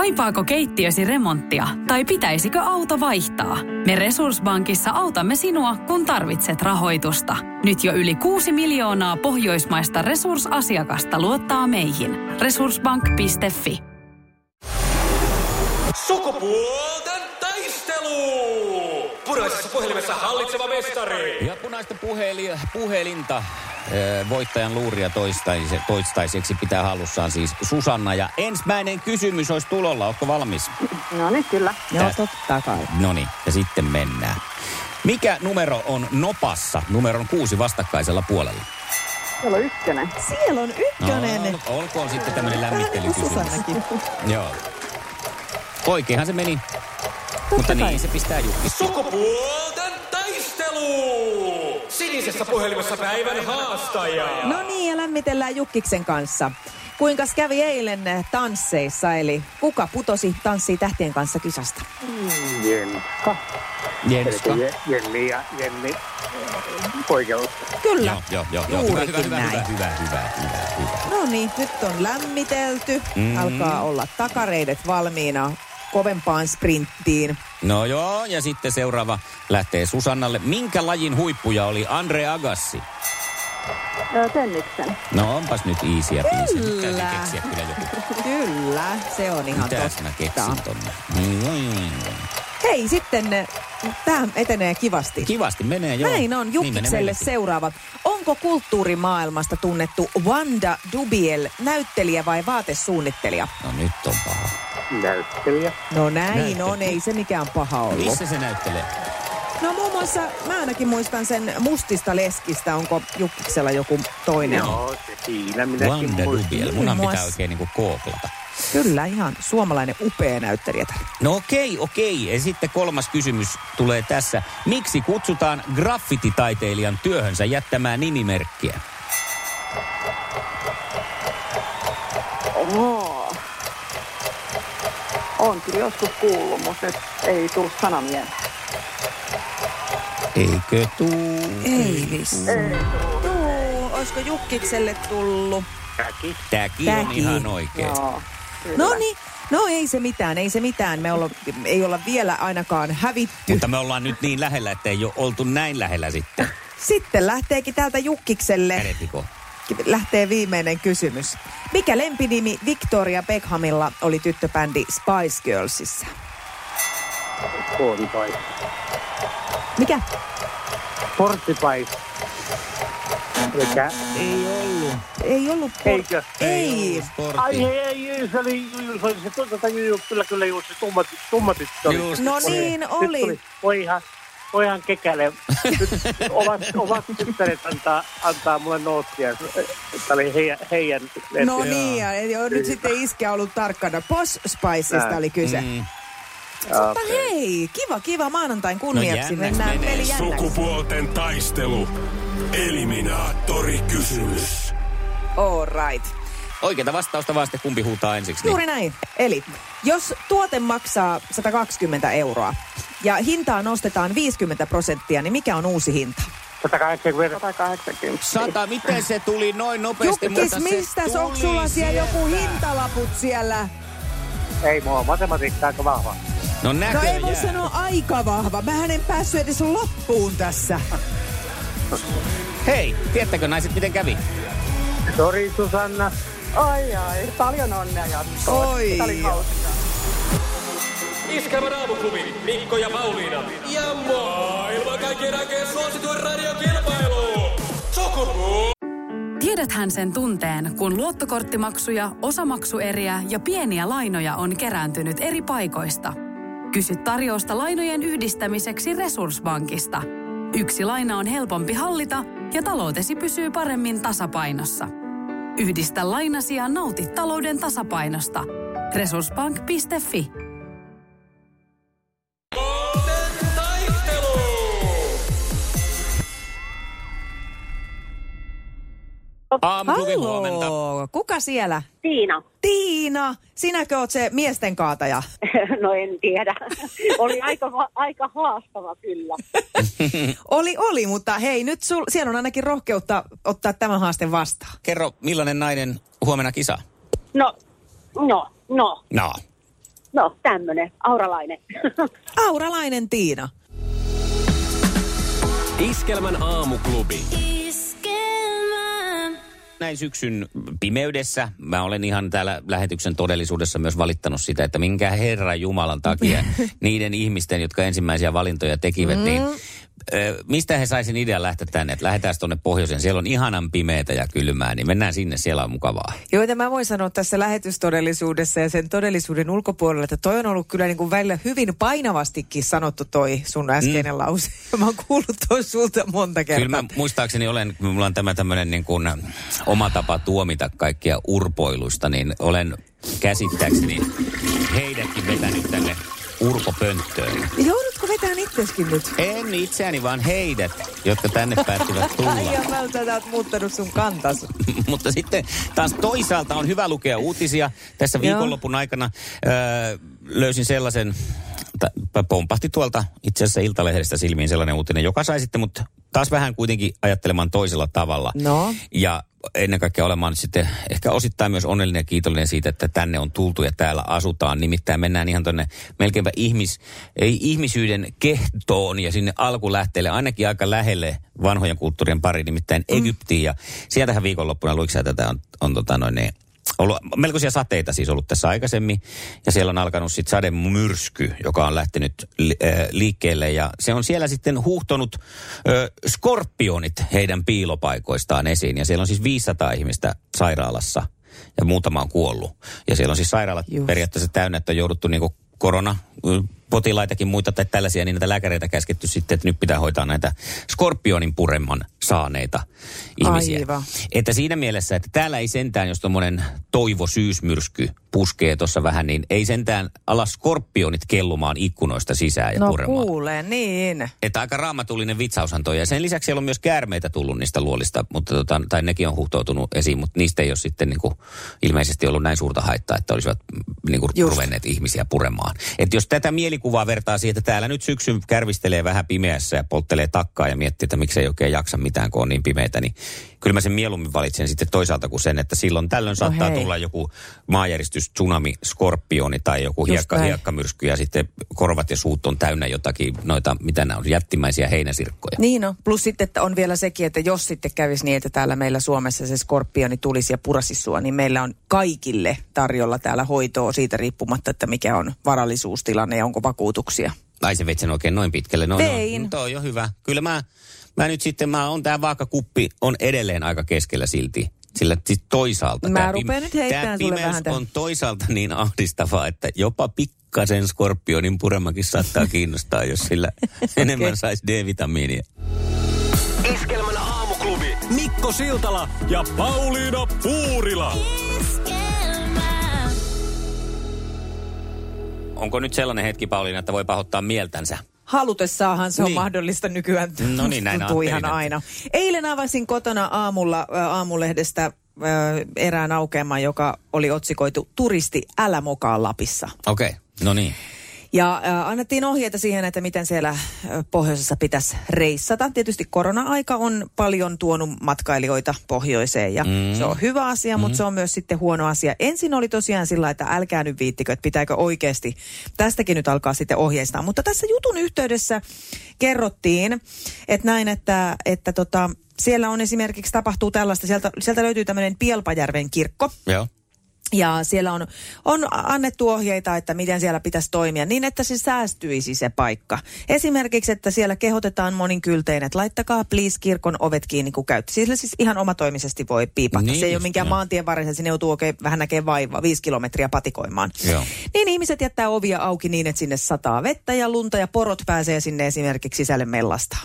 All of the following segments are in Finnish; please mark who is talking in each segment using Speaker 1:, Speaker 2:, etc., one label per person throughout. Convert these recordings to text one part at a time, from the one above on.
Speaker 1: Kaipaako keittiösi remonttia tai pitäisikö auto vaihtaa? Me Resurssbankissa autamme sinua, kun tarvitset rahoitusta. Nyt jo yli 6 miljoonaa pohjoismaista resursasiakasta luottaa meihin. Resurssbank.fi
Speaker 2: Sukupuolten taistelu! Puraisessa puhelimessa hallitseva mestari.
Speaker 3: Ja punaista puheli, puhelinta voittajan luuria toistaise, toistaiseksi pitää hallussaan siis Susanna. Ja ensimmäinen kysymys olisi tulolla. Oletko valmis?
Speaker 4: No niin, kyllä.
Speaker 5: Joo, totta kai.
Speaker 3: No niin, ja sitten mennään. Mikä numero on nopassa numeron kuusi vastakkaisella puolella?
Speaker 4: Siellä on ykkönen.
Speaker 5: Siellä on ykkönen.
Speaker 3: No, olkoon sitten tämmöinen
Speaker 5: niin
Speaker 3: lämmittelykysymys. Joo. Oikeinhan se meni. Mutta
Speaker 5: kai.
Speaker 3: niin, se pistää jukki.
Speaker 2: Sukupuolten taistelu! Sinisessä puhelimessa päivän haastaja.
Speaker 5: No niin, ja lämmitellään Jukkiksen kanssa. Kuinkas kävi eilen tansseissa, eli kuka putosi tanssii tähtien kanssa kisasta?
Speaker 6: Jenska.
Speaker 3: Jenska.
Speaker 6: Eli Jenni ja Jenni poikeus.
Speaker 5: Kyllä.
Speaker 3: Joo, joo, joo. Hyvä, hyvä, hyvä, hyvä, hyvä, hyvä, hyvä.
Speaker 5: No niin, nyt on lämmitelty.
Speaker 3: Mm.
Speaker 5: Alkaa olla takareidet valmiina kovempaan sprinttiin.
Speaker 3: No joo, ja sitten seuraava lähtee Susannalle. Minkä lajin huippuja oli Andre Agassi?
Speaker 4: Ö, Tenniksen.
Speaker 3: No onpas nyt iisiä biisiä. Nyt täytyy
Speaker 5: Kyllä.
Speaker 3: keksiä kyllä joku.
Speaker 5: Kyllä, se on ihan
Speaker 3: Mitäs mä
Speaker 5: totta.
Speaker 3: keksin tonne? Mm, mm, mm.
Speaker 5: Hei, sitten tämä etenee kivasti.
Speaker 3: Kivasti menee joo.
Speaker 5: Näin on
Speaker 3: Niin menee
Speaker 5: Jukkikselle
Speaker 3: meillekin.
Speaker 5: seuraava. Onko kulttuurimaailmasta tunnettu Wanda Dubiel näyttelijä vai vaatesuunnittelija?
Speaker 3: No nyt on paha.
Speaker 6: Näyttelijä.
Speaker 5: No näin
Speaker 3: Näyttelijä.
Speaker 5: on, ei se mikään paha ollut.
Speaker 3: Missä se näyttelee?
Speaker 5: No muun muassa mä ainakin muistan sen Mustista leskistä. Onko Jukkiksella joku toinen?
Speaker 6: Joo, se siinä minäkin
Speaker 3: Wanda
Speaker 6: muistin.
Speaker 3: Dubiel.
Speaker 5: Muun
Speaker 3: Munhan pitää
Speaker 5: muassa.
Speaker 3: oikein niinku kooklata.
Speaker 5: Kyllä, ihan suomalainen upea näyttelijä.
Speaker 3: No okei, okei. Ja sitten kolmas kysymys tulee tässä. Miksi kutsutaan graffititaiteilijan työhönsä jättämään nimimerkkiä?
Speaker 4: Oho. On kyllä joskus kuullut, mutta nyt ei tullut sana mieleen.
Speaker 3: Eikö tuu?
Speaker 5: Ei vissi. Tuu, olisiko Jukkikselle tullut?
Speaker 6: Täki.
Speaker 3: Tämäkin on
Speaker 5: Täki.
Speaker 3: ihan oikein.
Speaker 4: Joo.
Speaker 5: No niin, no ei se mitään, ei se mitään. Me olla, ei olla vielä ainakaan hävitty.
Speaker 3: Mutta me ollaan nyt niin lähellä, että ei ole oltu näin lähellä sitten.
Speaker 5: Sitten lähteekin täältä Jukkikselle,
Speaker 3: Kädetiko?
Speaker 5: Lähtee viimeinen kysymys. Mikä lempinimi Victoria Beckhamilla oli tyttöbändi Spice Girlsissa?
Speaker 6: Portipais.
Speaker 5: Mikä?
Speaker 6: Portipais. Eikä,
Speaker 3: Ei ollut.
Speaker 5: Ei ollut por-
Speaker 6: Eikö?
Speaker 5: Ei.
Speaker 3: ollut sportti.
Speaker 6: ai ei, ei, se oli, se oli se, tota, ju- kyllä, kyllä, just se tummat, tummatit.
Speaker 3: Just.
Speaker 5: No niin oli.
Speaker 6: Voi ihan, voi ihan kekäle. Nyt ovat, ovat tyttäret antaa, antaa mulle noottia. Tämä oli heidän, heidän
Speaker 5: No niin, ja nyt sitten iskä ollut tarkkana. Posh Spiceista
Speaker 6: Näin.
Speaker 5: oli kyse.
Speaker 3: Mm.
Speaker 5: Mutta hei, kiva, kiva maanantain kunniaksi.
Speaker 3: No
Speaker 5: Mennään
Speaker 3: menee.
Speaker 5: peli jännäksi.
Speaker 2: Sukupuolten taistelu. Eliminaattori kysymys.
Speaker 5: All right.
Speaker 3: Oikeita vastausta vaan sitten kumpi huutaa ensiksi. Niin.
Speaker 5: Juuri näin. Eli jos tuote maksaa 120 euroa ja hintaa nostetaan 50 prosenttia, niin mikä on uusi hinta?
Speaker 6: 180.
Speaker 4: 180.
Speaker 3: Sata, miten se tuli noin nopeasti?
Speaker 5: Jukkis,
Speaker 3: mutta se
Speaker 5: mistä
Speaker 3: tuli
Speaker 5: onko sulla siellä joku hintalaput siellä?
Speaker 6: Ei, on matematiikka aika vahva.
Speaker 3: No
Speaker 5: No
Speaker 3: näköjään.
Speaker 5: ei voi sanoa aika vahva. Mä en päässyt edes loppuun tässä.
Speaker 3: Hei, tiedättekö naiset miten kävi?
Speaker 6: Sori Susanna.
Speaker 4: Ai ai, paljon onnea jatkoa.
Speaker 5: Oi.
Speaker 4: Tämä oli hauskaa.
Speaker 2: Iskävän aamuklubi, Mikko ja Pauliina. Ja maailman kaikkien aikeen suosituen radiokilpailu. Sukupuolten
Speaker 1: Tiedäthän sen tunteen, kun luottokorttimaksuja, osamaksueriä ja pieniä lainoja on kerääntynyt eri paikoista. Kysy tarjousta lainojen yhdistämiseksi Resurssbankista. Yksi laina on helpompi hallita ja taloutesi pysyy paremmin tasapainossa. Yhdistä lainasi ja nauti talouden tasapainosta. Resurssbank.fi
Speaker 3: Aamuklubi huomenta.
Speaker 5: Kuka siellä?
Speaker 4: Tiina.
Speaker 5: Tiina, sinäkö oot se miesten kaataja?
Speaker 4: No en tiedä. Oli aika, aika haastava kyllä.
Speaker 5: Oli, oli, mutta hei, nyt sul, siellä on ainakin rohkeutta ottaa tämä haaste vastaan.
Speaker 3: Kerro, millainen nainen huomenna kisa?
Speaker 4: No, no, no.
Speaker 3: No,
Speaker 4: No, tämmönen, auralainen.
Speaker 5: Auralainen Tiina.
Speaker 2: Iskelmän aamuklubi.
Speaker 3: Näin syksyn pimeydessä, mä olen ihan täällä lähetyksen todellisuudessa myös valittanut sitä, että minkä Herran Jumalan takia niiden ihmisten, jotka ensimmäisiä valintoja tekivät, mm. niin mistä he saisin idean lähteä tänne, että lähdetään tuonne pohjoiseen. Siellä on ihanan pimeätä ja kylmää, niin mennään sinne, siellä on mukavaa.
Speaker 5: Joo, että mä voin sanoa tässä lähetystodellisuudessa ja sen todellisuuden ulkopuolella, että toi on ollut kyllä niin kuin välillä hyvin painavastikin sanottu toi sun äskeinen mm. lause. Mä oon kuullut toi sulta monta kertaa.
Speaker 3: Kyllä mä muistaakseni olen, mulla on tämä tämmöinen niin kuin oma tapa tuomita kaikkia urpoilusta, niin olen käsittääkseni heidätkin vetänyt tänne urpopönttöön.
Speaker 5: Joudutko vetämään itseskin nyt?
Speaker 3: En itseäni, vaan heidät, jotka tänne päättivät tulla.
Speaker 5: Ai ja mä sä oot muuttanut sun kantas.
Speaker 3: Mutta sitten taas toisaalta on hyvä lukea uutisia. Tässä viikonlopun aikana öö, löysin sellaisen, pompahti tuolta itse asiassa Iltalehdestä silmiin sellainen uutinen, joka sai sitten mut taas vähän kuitenkin ajattelemaan toisella tavalla.
Speaker 5: No.
Speaker 3: Ja ennen kaikkea olemaan sitten ehkä osittain myös onnellinen ja kiitollinen siitä, että tänne on tultu ja täällä asutaan. Nimittäin mennään ihan tuonne melkeinpä ihmis, ei, ihmisyyden kehtoon ja sinne alkulähteelle, ainakin aika lähelle vanhojen kulttuurien pari, nimittäin Egyptiin. Ja sieltähän viikonloppuna, luiko sä tätä, on, on tota noin, ne, ollut melkoisia sateita siis ollut tässä aikaisemmin. Ja siellä on alkanut sitten sademyrsky, joka on lähtenyt li, äh, liikkeelle. Ja se on siellä sitten huuhtonut äh, skorpionit heidän piilopaikoistaan esiin. Ja siellä on siis 500 ihmistä sairaalassa ja muutama on kuollut. Ja siellä on siis sairaalat
Speaker 5: Just.
Speaker 3: periaatteessa täynnä, että on jouduttu niinku korona potilaitakin muita tai tällaisia, niin näitä lääkäreitä käsketty sitten, että nyt pitää hoitaa näitä skorpionin puremman saaneita ihmisiä.
Speaker 5: Aivan.
Speaker 3: Että siinä mielessä, että täällä ei sentään, jos tuommoinen toivo syysmyrsky puskee tuossa vähän, niin ei sentään ala skorpionit kellumaan ikkunoista sisään ja
Speaker 5: No
Speaker 3: puremaan.
Speaker 5: kuulee, niin.
Speaker 3: Että aika raamatullinen vitsaushan toi. Ja sen lisäksi siellä on myös käärmeitä tullut niistä luolista, mutta tota, tai nekin on huhtoutunut esiin, mutta niistä ei ole sitten niin kuin, ilmeisesti ollut näin suurta haittaa, että olisivat niin kuin, ruvenneet ihmisiä puremaan. Että jos tätä mielikuvaa vertaa siihen, että täällä nyt syksyn kärvistelee vähän pimeässä ja polttelee takkaa ja miettii, että miksei oikein jaksa mitään, kun on niin pimeätä, niin kyllä mä sen mieluummin valitsen sitten toisaalta kuin sen, että silloin tällöin saattaa
Speaker 5: No hei.
Speaker 3: tulla joku maanjäristys, tsunami, skorpioni tai joku
Speaker 5: Just
Speaker 3: hiekka,
Speaker 5: näin.
Speaker 3: hiekkamyrsky ja sitten korvat ja suut on täynnä jotakin noita, mitä nämä on, jättimäisiä heinäsirkkoja.
Speaker 5: Niin on. Plus sitten, että on vielä sekin, että jos sitten kävisi niin, että täällä meillä Suomessa se skorpioni tulisi ja purasisi sua, niin meillä on kaikille tarjolla täällä hoitoa siitä riippumatta, että mikä on varallisuustilanne ja onko vakuutuksia.
Speaker 3: Ai se veit sen oikein noin pitkälle. No,
Speaker 5: Vein.
Speaker 3: No, toi on hyvä. Kyllä mä, mä nyt sitten, mä on tää vaakakuppi on edelleen aika keskellä silti. Sillä siis toisaalta
Speaker 5: Mä
Speaker 3: tää
Speaker 5: rupean nyt heittämään
Speaker 3: tää
Speaker 5: sulle
Speaker 3: pimeys
Speaker 5: vähän
Speaker 3: on toisaalta niin ahdistavaa, että jopa pikkasen skorpionin puremakin saattaa kiinnostaa, jos sillä enemmän saisi D-vitamiinia.
Speaker 2: Iskelmän aamuklubi. Mikko Siltala ja Pauliina Puurila.
Speaker 3: Onko nyt sellainen hetki, Pauliina, että voi pahoittaa mieltänsä?
Speaker 5: Halutessaahan se on
Speaker 3: Niin.
Speaker 5: mahdollista nykyään.
Speaker 3: No niin, näin
Speaker 5: tuntuu ihan aina. Eilen avasin kotona aamulla aamulehdestä erään aukeaman, joka oli otsikoitu Turisti, älä mokaa Lapissa.
Speaker 3: Okei, okay. no niin.
Speaker 5: Ja äh, annettiin ohjeita siihen, että miten siellä pohjoisessa pitäisi reissata. Tietysti korona-aika on paljon tuonut matkailijoita pohjoiseen ja mm. se on hyvä asia, mm. mutta se on myös sitten huono asia. Ensin oli tosiaan sillä, että älkää nyt viittikö, että pitääkö oikeasti tästäkin nyt alkaa sitten ohjeistaa. Mutta tässä jutun yhteydessä kerrottiin, että näin, että, että tota, siellä on esimerkiksi tapahtuu tällaista, sieltä, sieltä löytyy tämmöinen Pielpajärven kirkko.
Speaker 3: Joo.
Speaker 5: Ja siellä on, on annettu ohjeita, että miten siellä pitäisi toimia niin, että se säästyisi se paikka. Esimerkiksi, että siellä kehotetaan monin kyltein, että laittakaa please kirkon ovet kiinni, kun käytte. Sillä siis ihan omatoimisesti voi piipahtaa.
Speaker 3: Niin
Speaker 5: se ei ole minkään
Speaker 3: joo.
Speaker 5: maantien varrella, sinne joutuu oikein vähän näkee vaivaa, viisi kilometriä patikoimaan.
Speaker 3: Joo.
Speaker 5: Niin ihmiset jättää ovia auki niin, että sinne sataa vettä ja lunta ja porot pääsee sinne esimerkiksi sisälle mellastaa.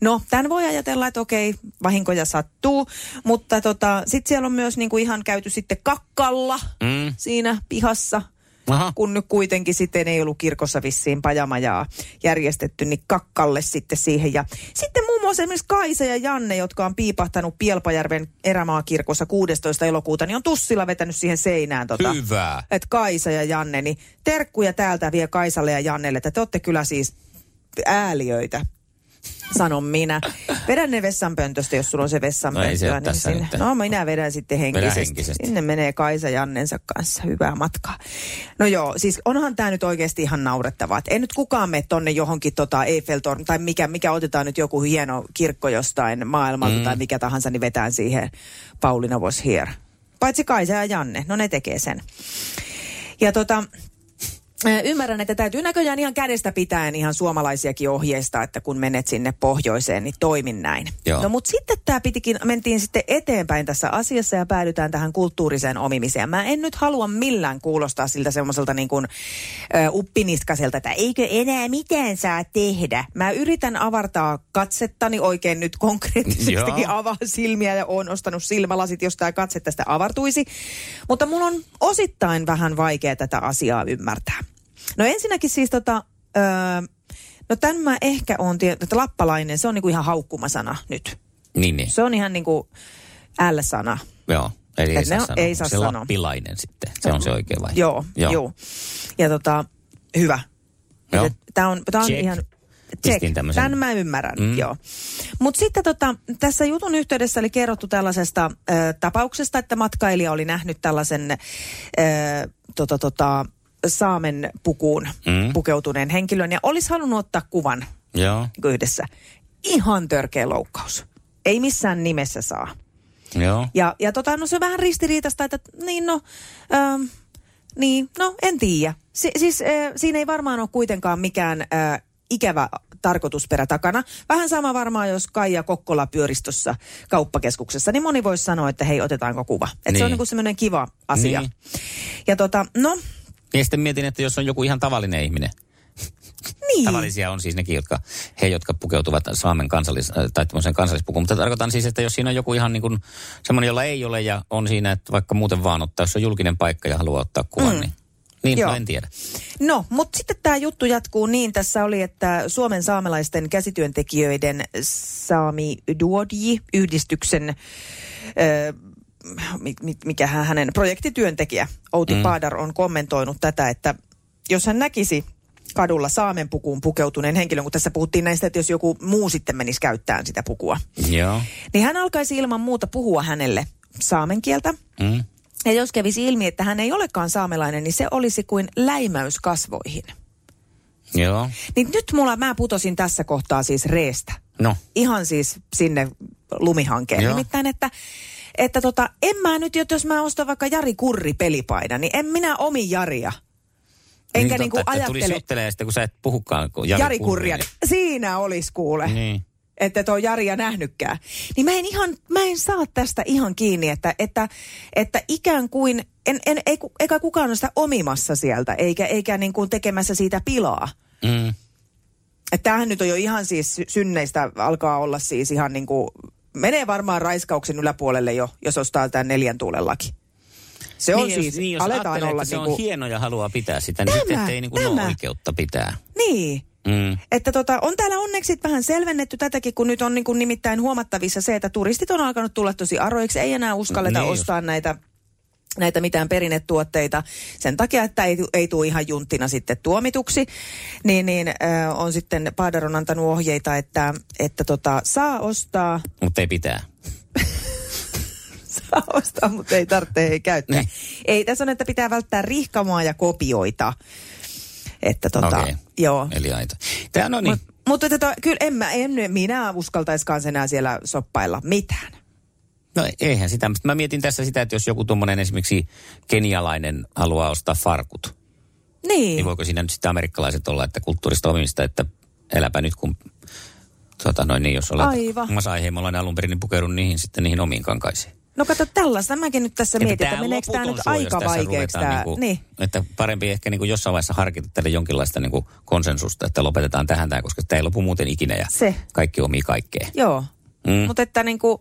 Speaker 5: No, tämän voi ajatella, että okei, vahinkoja sattuu, mutta tota, sitten siellä on myös niinku ihan käyty sitten kakkalla
Speaker 3: Mm.
Speaker 5: siinä pihassa,
Speaker 3: Aha.
Speaker 5: kun nyt kuitenkin sitten ei ollut kirkossa vissiin pajamajaa järjestetty, niin kakkalle sitten siihen. Ja sitten muun muassa esimerkiksi Kaisa ja Janne, jotka on piipahtanut Pielpajärven erämaakirkossa 16. elokuuta, niin on tussilla vetänyt siihen seinään tota,
Speaker 3: Hyvä.
Speaker 5: että Kaisa ja Janne, niin terkkuja täältä vie Kaisalle ja Jannelle, että te olette kyllä siis ääliöitä. Sanon minä. Vedän ne vessanpöntöstä, jos sulla on se
Speaker 3: No
Speaker 5: vessanpönttö.
Speaker 3: ole tässä
Speaker 5: sinne.
Speaker 3: nyt.
Speaker 5: No minä vedän sitten henkisesti.
Speaker 3: henkisesti.
Speaker 5: Sinne menee Kaisa Jannensa kanssa. Hyvää matkaa. No joo, siis onhan tämä nyt oikeasti ihan naurettavaa. Et Ei nyt kukaan mene tonne johonkin tota Eiffeltorn, tai mikä, mikä otetaan nyt joku hieno kirkko jostain maailmalta, mm. tai mikä tahansa, niin vetään siihen Paulina was here. Paitsi Kaisa ja Janne, no ne tekee sen. Ja tota, Ymmärrän, että täytyy näköjään ihan kädestä pitäen ihan suomalaisiakin ohjeista, että kun menet sinne pohjoiseen, niin toimin näin.
Speaker 3: Joo.
Speaker 5: No mutta sitten tämä pitikin, mentiin sitten eteenpäin tässä asiassa ja päädytään tähän kulttuuriseen omimiseen. Mä en nyt halua millään kuulostaa siltä semmoiselta niin kuin ö, uppiniskaselta, että eikö enää mitään saa tehdä. Mä yritän avartaa katsettani oikein nyt konkreettisestikin
Speaker 3: Joo.
Speaker 5: avaa silmiä ja oon ostanut silmälasit, jos tämä katse tästä avartuisi. Mutta mulla on osittain vähän vaikea tätä asiaa ymmärtää. No ensinnäkin siis tota, öö, no tämän mä ehkä on, että lappalainen, se on niinku ihan haukkumasana nyt.
Speaker 3: Niin, niin.
Speaker 5: Se on ihan niinku L-sana.
Speaker 3: Joo. Eli ei
Speaker 5: Et ne
Speaker 3: saa
Speaker 5: on-
Speaker 3: sanoa.
Speaker 5: ei saa
Speaker 3: se
Speaker 5: sanoa.
Speaker 3: lappilainen sitten. Se on se oikea vai?
Speaker 5: Joo, joo. joo. Ja tota, hyvä.
Speaker 3: Joo.
Speaker 5: Tämä on, tää on
Speaker 3: Check.
Speaker 5: ihan...
Speaker 3: Tämmösen.
Speaker 5: Tämän mä ymmärrän,
Speaker 3: Mm.
Speaker 5: mm. joo. Mutta sitten tota, tässä jutun yhteydessä oli kerrottu tällaisesta ö, tapauksesta, että matkailija oli nähnyt tällaisen ö, tota, tota, saamen pukuun
Speaker 3: Mm.
Speaker 5: pukeutuneen henkilön ja olisi halunnut ottaa kuvan
Speaker 3: Joo.
Speaker 5: niin yhdessä. Ihan törkeä loukkaus. Ei missään nimessä saa.
Speaker 3: Joo.
Speaker 5: Ja, ja tota, no se on vähän ristiriitasta, että niin no, ähm, niin, no en tiedä. Si- siis äh, siinä ei varmaan ole kuitenkaan mikään äh, ikävä tarkoitusperä takana. Vähän sama varmaan, jos Kaija Kokkola pyörisi tuossa kauppakeskuksessa, niin moni voisi sanoa, että hei, otetaanko kuva. Että
Speaker 3: Niin.
Speaker 5: se on niinku semmoinen kiva asia.
Speaker 3: Niin.
Speaker 5: Ja tota, no,
Speaker 3: Ja sitten mietin, että jos on joku ihan tavallinen ihminen.
Speaker 5: niin.
Speaker 3: Tavallisia on siis nekin, jotka, he, jotka pukeutuvat Saamen kansallis, äh, tai kansallispukuun. Mutta tarkoitan siis, että jos siinä on joku ihan niin kuin semmoinen, jolla ei ole ja on siinä, että vaikka muuten vaan ottaa, jos on julkinen paikka ja haluaa ottaa kuvan, mm. niin, niin
Speaker 5: Joo.
Speaker 3: en tiedä.
Speaker 5: No, mutta sitten tämä juttu jatkuu niin. Tässä oli, että Suomen saamelaisten käsityöntekijöiden Saami ö, mi- mi- mikä hän- hänen projektityöntekijä Outi mm. Paadar on kommentoinut tätä, että jos hän näkisi kadulla saamen pukuun pukeutuneen henkilön, kun tässä puhuttiin näistä, että jos joku muu sitten menisi käyttämään sitä pukua,
Speaker 3: Joo.
Speaker 5: niin hän alkaisi ilman muuta puhua hänelle saamen kieltä.
Speaker 3: Mm.
Speaker 5: Ja jos kävisi ilmi, että hän ei olekaan saamelainen, niin se olisi kuin läimäys kasvoihin.
Speaker 3: Joo.
Speaker 5: Niin nyt mulla, mä putosin tässä kohtaa siis reestä.
Speaker 3: No.
Speaker 5: Ihan siis sinne lumihankeen.
Speaker 3: Joo.
Speaker 5: Nimittäin, että, että tota, en mä nyt, jos mä ostan vaikka Jari Kurri pelipaida, niin en minä omi Jaria. Enkä
Speaker 3: niin,
Speaker 5: niinku
Speaker 3: totta, että tulisi
Speaker 5: ajattele
Speaker 3: juttelee sitten, kun sä et puhukaan kun Jari,
Speaker 5: Jari Kurria.
Speaker 3: Kurria.
Speaker 5: Siinä olisi kuule.
Speaker 3: Niin.
Speaker 5: Että tuo Jaria nähnytkään. Niin mä en ihan, mä en saa tästä ihan kiinni, että, että, että ikään kuin, en, en, ei, eikä kukaan ole sitä omimassa sieltä, eikä, eikä niin kuin tekemässä siitä pilaa.
Speaker 3: Mm.
Speaker 5: Että tämähän nyt on jo ihan siis sy- synneistä alkaa olla siis ihan niin kuin, menee varmaan raiskauksen yläpuolelle jo, jos ostaa tämän neljän tuulen laki. Se on
Speaker 3: niin,
Speaker 5: siis,
Speaker 3: jos, niin, jos
Speaker 5: aletaan olla
Speaker 3: että se
Speaker 5: niin
Speaker 3: on hieno ja haluaa pitää sitä, niin
Speaker 5: Tämä,
Speaker 3: sitten ettei niin kuin ole
Speaker 5: tämä.
Speaker 3: oikeutta pitää.
Speaker 5: niin.
Speaker 3: Mm.
Speaker 5: Että tota, on täällä onneksi vähän selvennetty tätäkin, kun nyt on niin kuin nimittäin huomattavissa se, että turistit on alkanut tulla tosi aroiksi. Ei enää uskalleta
Speaker 3: Niin
Speaker 5: niin
Speaker 3: just.
Speaker 5: ostaa näitä näitä mitään perinnetuotteita sen takia, että ei, ei tule ihan junttina sitten tuomituksi, niin, niin äh, on sitten Paadar on antanut ohjeita, että, että tota, saa ostaa,
Speaker 3: Mutta ei pitää.
Speaker 5: saa ostaa, mutta ei tarvitse ei käyttää.
Speaker 3: Niin.
Speaker 5: Ei, tässä on, että pitää välttää rihkamaa ja kopioita. Että tota,
Speaker 3: Okei.
Speaker 5: joo.
Speaker 3: Eli aito. Tämä no niin.
Speaker 5: Mut, mutta tota, kyllä en, mä, en minä uskaltaiskaan enää siellä soppailla mitään.
Speaker 3: No eihän sitä. Mä mietin tässä sitä, että jos joku tuommoinen esimerkiksi kenialainen haluaa ostaa farkut,
Speaker 5: Niin.
Speaker 3: niin voiko siinä nyt sitten amerikkalaiset olla, että kulttuurista omista, että eläpä nyt kun, tota noin niin, jos olet
Speaker 5: Aivan.
Speaker 3: masaiheimolainen alun perin, niin pukeudun niihin sitten niihin omiin kankaisiin.
Speaker 5: No kato tällaista, mäkin nyt tässä mietin, että meneekö tämä nyt aika vaikeaksi tämä.
Speaker 3: Niinku,
Speaker 5: Niin.
Speaker 3: Että parempi ehkä niinku jossain vaiheessa harkita tälle jonkinlaista niinku konsensusta, että lopetetaan tähän tämä, koska tämä ei lopu muuten ikinä ja
Speaker 5: Se.
Speaker 3: kaikki omii kaikkea.
Speaker 5: Joo.
Speaker 3: Mm.
Speaker 5: Mutta että niin kuin,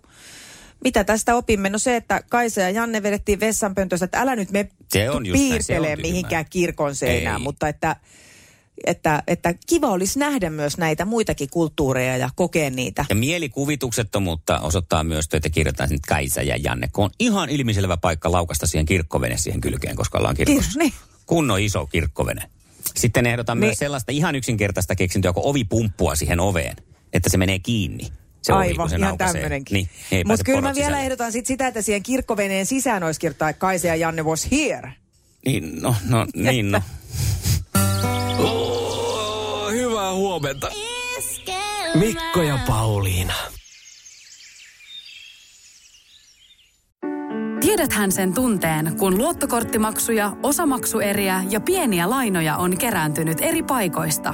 Speaker 5: mitä tästä opimme? No se, että Kaisa ja Janne vedettiin vessanpöntöstä, että älä nyt me
Speaker 3: Se on tyhmää.
Speaker 5: mihinkään kirkon seinään,
Speaker 3: Ei.
Speaker 5: mutta että, että, että kiva olisi nähdä myös näitä muitakin kulttuureja ja kokea niitä.
Speaker 3: Ja mielikuvituksettomuutta osoittaa myös, että kirjoitetaan nyt Kaisa ja Janne, kun on ihan ilmiselvä paikka laukasta siihen kirkkovene siihen kylkeen, koska ollaan kirkossa.
Speaker 5: Kir- niin.
Speaker 3: Kunnon iso kirkkovene. Sitten ehdotan
Speaker 5: Niin.
Speaker 3: myös sellaista ihan yksinkertaista keksintöä kuin ovipumppua siihen oveen. että se menee kiinni. Se ohi, kun
Speaker 5: Aivan,
Speaker 3: se
Speaker 5: ihan tämmöinenkin.
Speaker 3: Niin,
Speaker 5: Mutta kyllä mä vielä
Speaker 3: sisälle.
Speaker 5: ehdotan sit sitä, että siihen kirkkoveneen sisään olisi kirjoittaa Kaisa ja Janne was here.
Speaker 3: Niin, no, no, niin no. Oh, hyvää huomenta.
Speaker 2: Mikko ja Pauliina.
Speaker 1: Tiedäthän sen tunteen, kun luottokorttimaksuja, osamaksueriä ja pieniä lainoja on kerääntynyt eri paikoista.